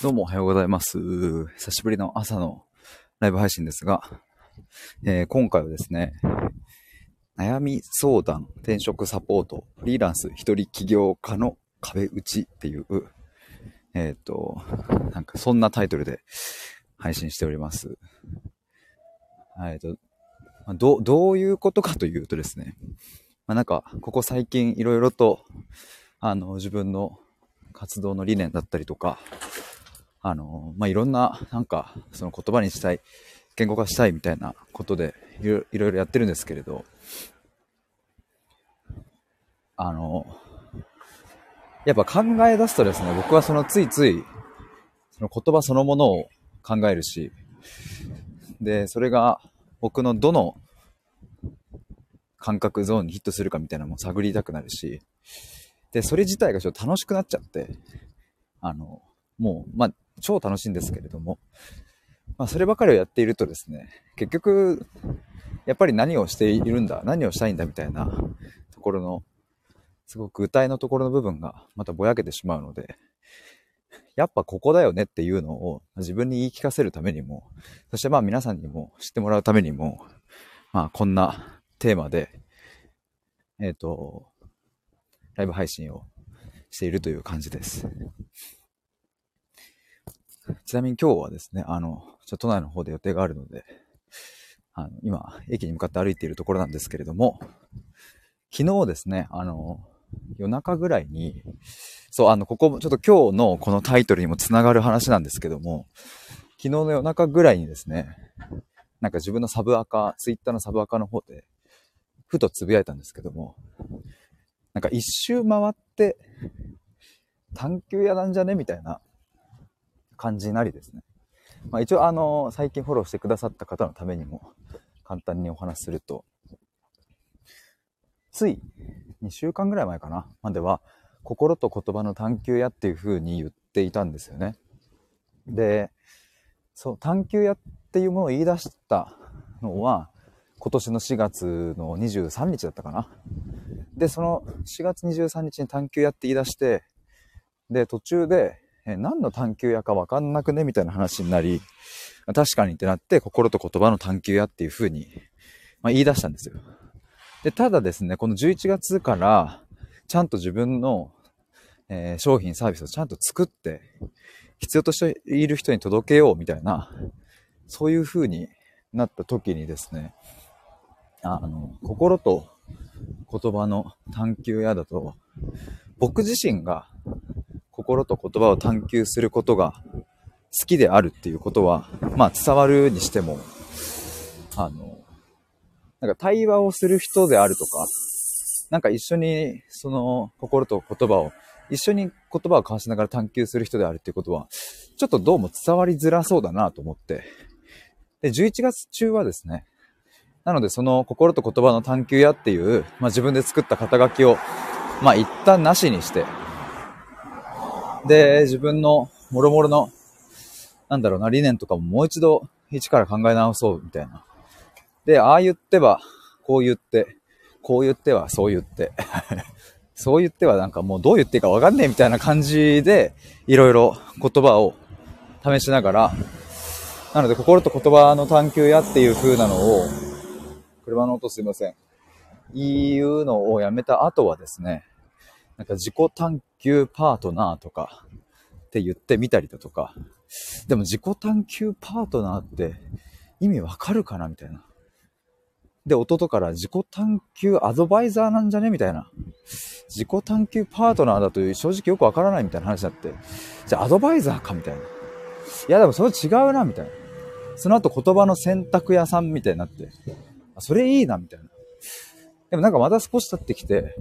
どうもおはようございます。久しぶりの朝のライブ配信ですが、えー今回はですね、悩み相談、転職サポート、フリーランス、一人起業家の壁打ちっていう、えっ、と、なんかそんなタイトルで配信しております。えっと、どう、どういうことかというとですね、まあ、なんか、ここ最近いろいろと、あの、自分の活動の理念だったりとか、あの、まあ、いろんな、なんか、その言葉にしたい、言語化したいみたいなことでいろいろやってるんですけれど、あの、やっぱ考え出すとですね、僕はそのついつい、その言葉そのものを考えるし、で、それが僕のどの感覚ゾーンにヒットするかみたいなのも探りたくなるし、で、それ自体がちょっと楽しくなっちゃって、あの、もう、まあ、超楽しいんですけれども、まあ、そればかりをやっているとですね、結局、やっぱり何をしているんだ、何をしたいんだみたいなところの、すごく具体のところの部分がまたぼやけてしまうので、やっぱここだよねっていうのを自分に言い聞かせるためにも、そしてまあ皆さんにも知ってもらうためにも、まあこんなテーマで、えっ、と、ライブ配信をしているという感じです。ちなみに今日はですね、あの、ちょっと都内の方で予定があるので、あの、今、駅に向かって歩いているところなんですけれども、昨日ですね、あの、夜中ぐらいに、そう、あの、ここも、ちょっと今日のこのタイトルにもつながる話なんですけども、昨日の夜中ぐらいにですね、なんか自分のサブアカ、ツイッターのサブアカの方で、ふとつぶやいたんですけども、なんか一周回って、探求屋なんじゃねみたいな感じなりですね。まあ一応あの、最近フォローしてくださった方のためにも、簡単にお話しすると、つい2週間ぐらい前かな、までは、心と言葉の探求屋っていう風に言っていたんですよね。で、そう、探求屋っていうものを言い出したのは、今年の4月の23日だったかな。で、その4月23日に探求屋って言い出して、で、途中で、え何の探求屋かわかんなくね？みたいな話になり、確かにってなって、心と言葉の探求屋っていう風に、まあ、言い出したんですよ。で、ただですね、この11月から、ちゃんと自分の、えー商品、サービスをちゃんと作って、必要としている人に届けようみたいな、そういう風になった時にですね、あの、心と言葉の探求屋だと、僕自身が心と言葉を探求することが好きであるっていうことは、まあ伝わるにしても、あの、なんか対話をする人であるとか、なんか一緒にその心と言葉を、一緒に言葉を交わしながら探求する人であるっていうことは、ちょっとどうも伝わりづらそうだなと思って、で、11月中はですね、なのでその心と言葉の探求屋っていう、まあ自分で作った肩書きを、まあ一旦なしにして、で、自分の諸々の、なんだろうな、理念とかももう一度一から考え直そうみたいな。で、ああ言っては、こう言って、こう言っては、そう言って。そう言ってはなんかもうどう言っていいかわかんねえみたいな感じで、いろいろ言葉を試しながら、なので心と言葉の探求やっていう風なのを、車の音すいません。言うのをやめた後はですね、なんか自己探求パートナーとかって言ってみたりだとか、でも自己探求パートナーって意味わかるかなみたいな。で、弟から自己探求アドバイザーなんじゃねみたいな。自己探求パートナーだという正直よくわからないみたいな話になって、じゃあアドバイザーかみたいな。いやでもそれ違うなみたいな。その後言葉の選択屋さんみたいになって、それいいなみたいな。でもなんかまた少し経ってきて、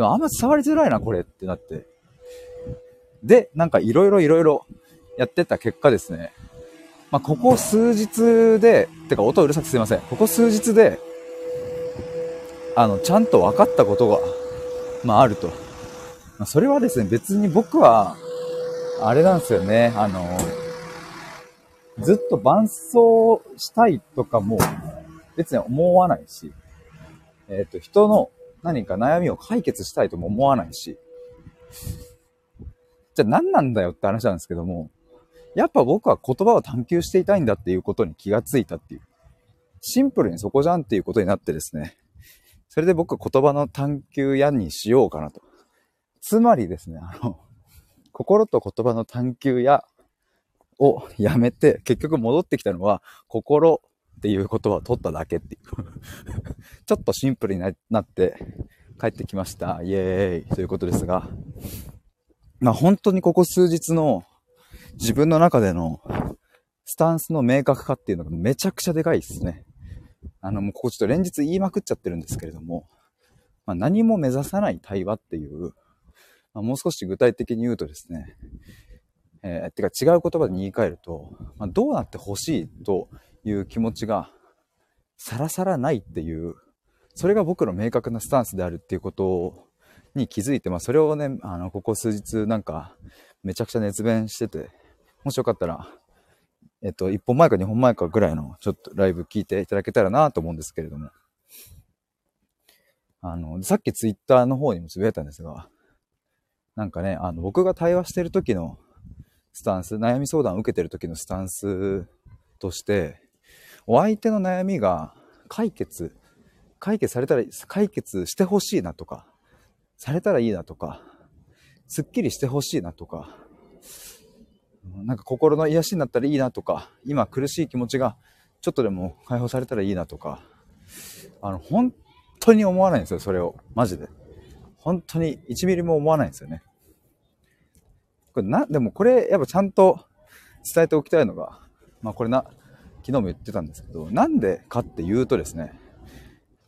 でもあんま伝わりづらいなこれってなって。で、なんかいろいろいろいろやってた結果ですね、まあ、ここ数日で、てか音うるさくすいません。ここ数日で、あの、ちゃんと分かったことが、まあ、あると。まあ、それはですね、別に僕は、あれなんですよね、あの、ずっと伴走したいとかも、別に思わないし、えっ、と、人の何か悩みを解決したいとも思わないし、じゃあ何なんだよって話なんですけども、やっぱ僕は言葉を探求していたいんだっていうことに気がついたっていう。シンプルにそこじゃんっていうことになってですね。それで僕は言葉の探求屋にしようかなと。つまりですね、あの、心と言葉の探求屋をやめて、結局戻ってきたのは、心っていう言葉を取っただけっていう。ちょっとシンプルになって帰ってきました。イエーイ。ということですが、まあ本当にここ数日の自分の中でのスタンスの明確化っていうのがめちゃくちゃでかいですね。あの、もうここちょっと連日言いまくっちゃってるんですけれども、まあ、何も目指さない対話っていう、まあ、もう少し具体的に言うとですね、えー、てか違う言葉で言い換えると、まあ、どうなってほしいという気持ちがさらさらないっていう、それが僕の明確なスタンスであるっていうことに気づいて、まあそれをね、あの、ここ数日なんかめちゃくちゃ熱弁してて、もしよかったら、えっと、1本前か2本前かぐらいのちょっとライブ聞いていただけたらなと思うんですけれども。あの、さっきツイッターの方にもつぶやいたんですが、なんかね、あの、僕が対話してる時のスタンス、悩み相談を受けてる時のスタンスとして、お相手の悩みが解決、解決されたら、解決してほしいなとか、されたらいいなとか、すっきりしてほしいなとか、なんか心の癒しになったらいいなとか、今苦しい気持ちがちょっとでも解放されたらいいなとか、あの、本当に思わないんですよ、それを。マジで。本当に1ミリも思わないんですよね。これな、でもこれやっぱちゃんと伝えておきたいのが、まあこれな、昨日も言ってたんですけど、なんでかっていうとですね、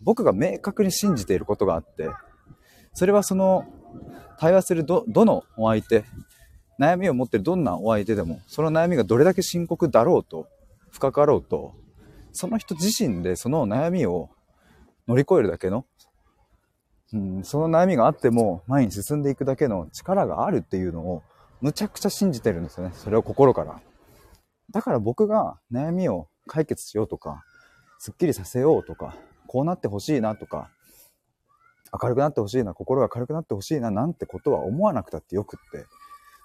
僕が明確に信じていることがあって、それはその、対話するど、どのお相手、悩みを持ってるどんなお相手でも、その悩みがどれだけ深刻だろうと、深かろうと、その人自身でその悩みを乗り越えるだけの、うん、その悩みがあっても前に進んでいくだけの力があるっていうのをむちゃくちゃ信じてるんですよね。それを心から。だから僕が悩みを解決しようとか、すっきりさせようとか、こうなってほしいなとか、明るくなってほしいな、心が軽くなってほしいな、なんてことは思わなくたってよくって、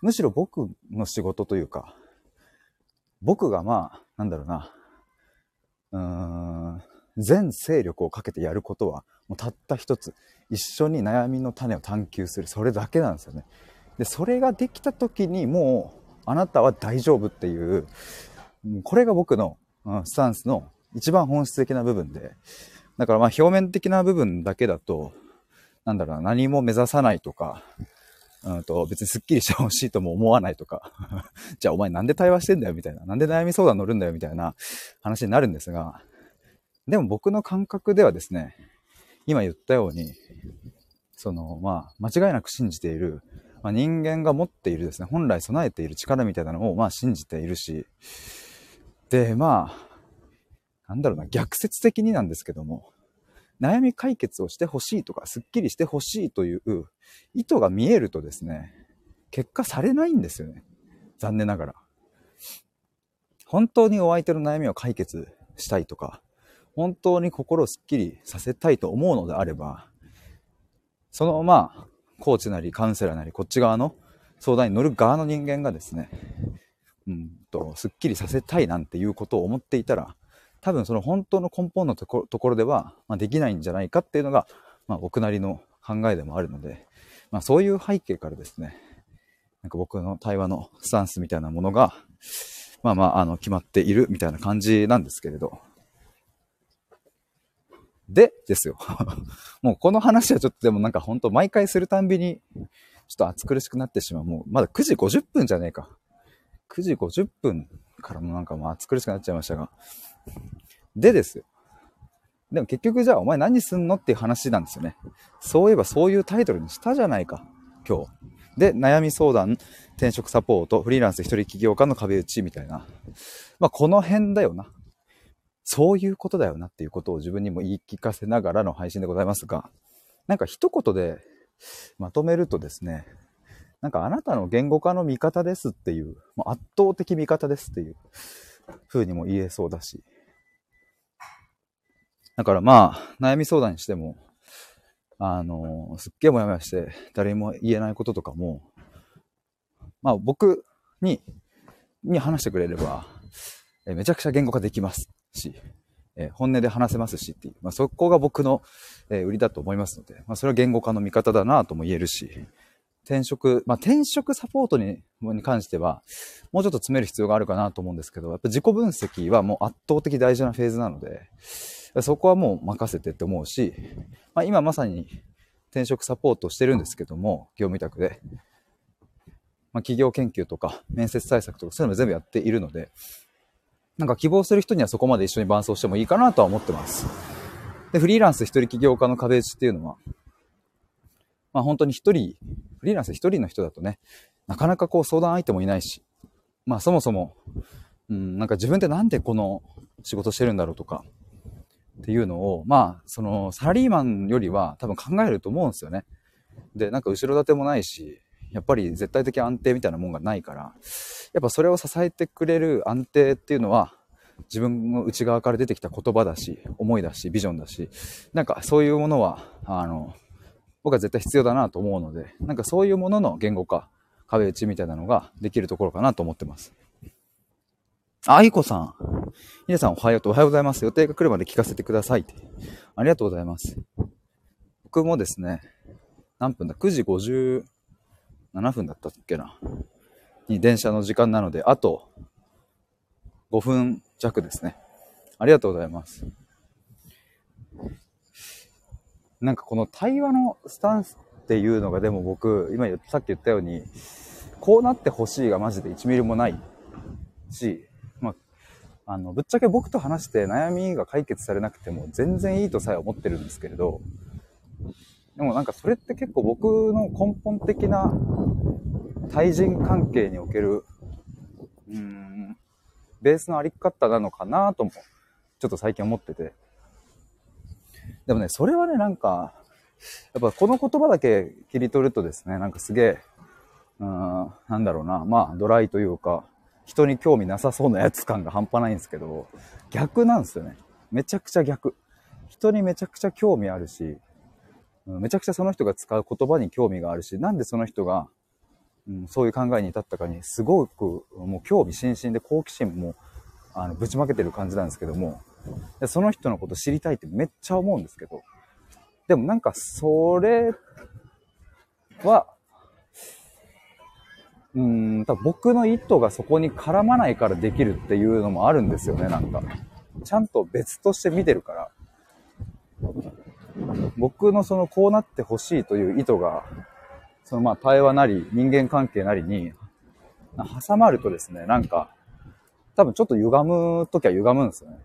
むしろ僕の仕事というか、僕がまあ、なんだろうな、うーん、全勢力をかけてやることは、もうたった一つ、一緒に悩みの種を探求する、それだけなんですよね。で、それができた時にもう、あなたは大丈夫っていう、これが僕の、スタンスの一番本質的な部分で、だからまあ表面的な部分だけだと、なんだろうな、何も目指さないとか、うんと別にスッキリしてほしいとも思わないとか。じゃあお前なんで対話してんだよみたいな、なんで悩み相談乗るんだよみたいな話になるんですが、でも僕の感覚ではですね、今言ったように、その、まあ、間違いなく信じている、まあ、人間が持っているですね、本来備えている力みたいなのを、まあ、信じているし、で、まあ、なんだろうな、逆説的になんですけども、悩み解決をしてほしいとか、すっきりしてほしいという意図が見えるとですね、結果されないんですよね。残念ながら。本当にお相手の悩みを解決したいとか、本当に心をすっきりさせたいと思うのであれば、そのまあ、コーチなりカウンセラーなり、こっち側の相談に乗る側の人間がですね、うんと、すっきりさせたいなんていうことを思っていたら、多分その本当の根本のところでは、まあ、できないんじゃないかっていうのが、まあ、僕なりの考えでもあるので、まあ、そういう背景からですね、なんか僕の対話のスタンスみたいなものが、まあまあ、あの、決まっているみたいな感じなんですけれど。で、ですよ。もうこの話はちょっとでもなんか本当毎回するたんびに、ちょっと暑苦しくなってしまう。もうまだ9時50分じゃねえか。9時50分からもなんかもう暑苦しくなっちゃいましたが。でですよ。でも結局じゃあお前何すんのっていう話なんですよね。そういえばそういうタイトルにしたじゃないか。今日。で、悩み相談、転職サポート、フリーランス一人起業家の壁打ちみたいな。まあこの辺だよな。そういうことだよなっていうことを自分にも言い聞かせながらの配信でございますが、なんか一言でまとめるとですね、なんかあなたの言語化の味方ですっていう、もう圧倒的味方ですっていう風にも言えそうだし。だからまあ、悩み相談にしても、あの、すっげえもやもやして、誰にも言えないこととかも、まあ僕にに話してくれれば、えめちゃくちゃ言語化できますし、え本音で話せますしっていう、まあ、そこが僕の、え売りだと思いますので、まあ、それは言語化の見方だなとも言えるし、転職、まあ、転職サポートにに関しては、もうちょっと詰める必要があるかなと思うんですけど、やっぱ自己分析はもう圧倒的大事なフェーズなので、そこはもう任せてって思うし、まあ、今まさに転職サポートしてるんですけども、業務委託で、まあ、企業研究とか面接対策とかそういうのも全部やっているので、なんか希望する人にはそこまで一緒に伴走してもいいかなとは思ってます。で、フリーランス一人起業家の壁打ちっていうのは、まあ本当に一人、リーランス一人の人だとね、なかなかこう相談相手もいないし、まあそもそも、うん、なんか自分ってなんでこの仕事してるんだろうとか、っていうのを、まあ、そのサラリーマンよりは多分考えると思うんですよね。で、なんか後ろ盾もないし、やっぱり絶対的安定みたいなもんがないから、やっぱそれを支えてくれる安定っていうのは、自分の内側から出てきた言葉だし、思いだし、ビジョンだし、なんかそういうものは、あの、僕は絶対必要だなと思うので、なんかそういうものの言語化、壁打ちみたいなのができるところかなと思ってます。あいこさん。皆さんおはようとおはようございます。予定が来るまで聞かせてください。ありがとうございます。僕もですね、何分だ ?9 時57分だったっけなに電車の時間なので、あと5分弱ですね。ありがとうございます。なんかこの対話のスタンスっていうのがでも僕、今さっき言ったように、こうなってほしいがマジで1ミリもないし、まあ、あの、ぶっちゃけ僕と話して悩みが解決されなくても全然いいとさえ思ってるんですけれど、でもなんかそれって結構僕の根本的な対人関係における、うーん、ベースのあり方なのかなとも、ちょっと最近思ってて。でもね、それはね、なんか、やっぱこの言葉だけ切り取るとですね、なんかすげえ、うん、なんだろうな、まあドライというか、人に興味なさそうなやつ感が半端ないんですけど、逆なんですよね。めちゃくちゃ逆。人にめちゃくちゃ興味あるし、うんめちゃくちゃその人が使う言葉に興味があるし、なんでその人がうん、そういう考えに至ったかに、すごくもう興味津々で好奇心もあのぶちまけてる感じなんですけども、その人のこと知りたいってめっちゃ思うんですけど、でもなんかそれは、うん、多分僕の意図がそこに絡まないからできるっていうのもあるんですよね、なんか。ちゃんと別として見てるから。僕のそのこうなってほしいという意図がそのまあ対話なり人間関係なりに挟まるとですね、なんか多分ちょっと歪むときは歪むんですよね。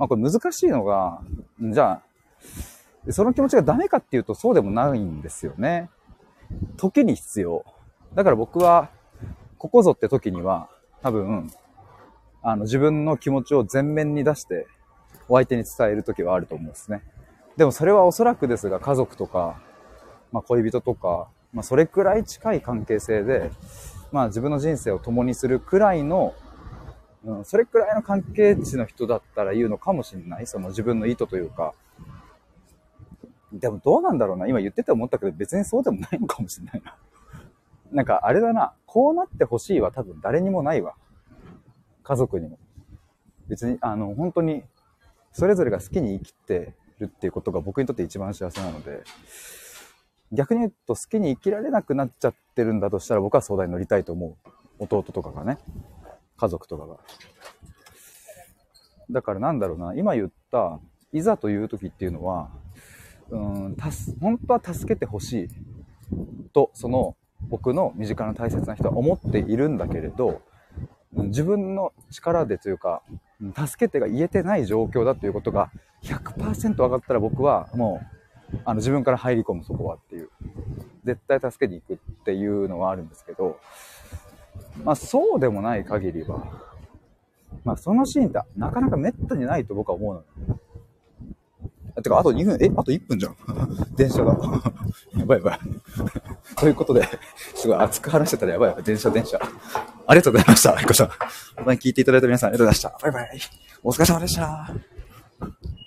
まあこれ難しいのが、じゃあ、その気持ちがダメかっていうとそうでもないんですよね。時に必要。だから僕は、ここぞって時には、多分、あの、自分の気持ちを前面に出して、お相手に伝える時はあると思うんですね。でもそれはおそらくですが、家族とか、まあ、恋人とか、まあ、それくらい近い関係性で、まあ、自分の人生を共にするくらいの、うん、それくらいの関係値の人だったら言うのかもしれない。その自分の意図というか。でもどうなんだろうな。今言ってて思ったけど、別にそうでもないのかもしれないな。なんかあれだな。こうなってほしいは多分誰にもないわ。家族にも。別に、あの、本当に、それぞれが好きに生きてるっていうことが僕にとって一番幸せなので、逆に言うと好きに生きられなくなっちゃってるんだとしたら僕は相談に乗りたいと思う。弟とかがね。家族とかが。だからなんだろうな、今言った、いざという時っていうのは、うん、本当は助けてほしいと、その僕の身近な大切な人は思っているんだけれど、自分の力でというか、助けてが言えてない状況だということが100%分かったら僕はもうあの自分から入り込むそこはっていう。絶対助けに行くっていうのはあるんですけど、まあそうでもない限りは、まあそのシーンってなかなか滅多にないと僕は思うの。てか、あと2分、え、あと1分じゃん。電車だ。やばいやばい。ということで、すごい熱く話してたらやばいやばい。電車、電車。ありがとうございました。あいこさん。聞いていただいた皆さんありがとうございました。バイバイ。お疲れ様でした。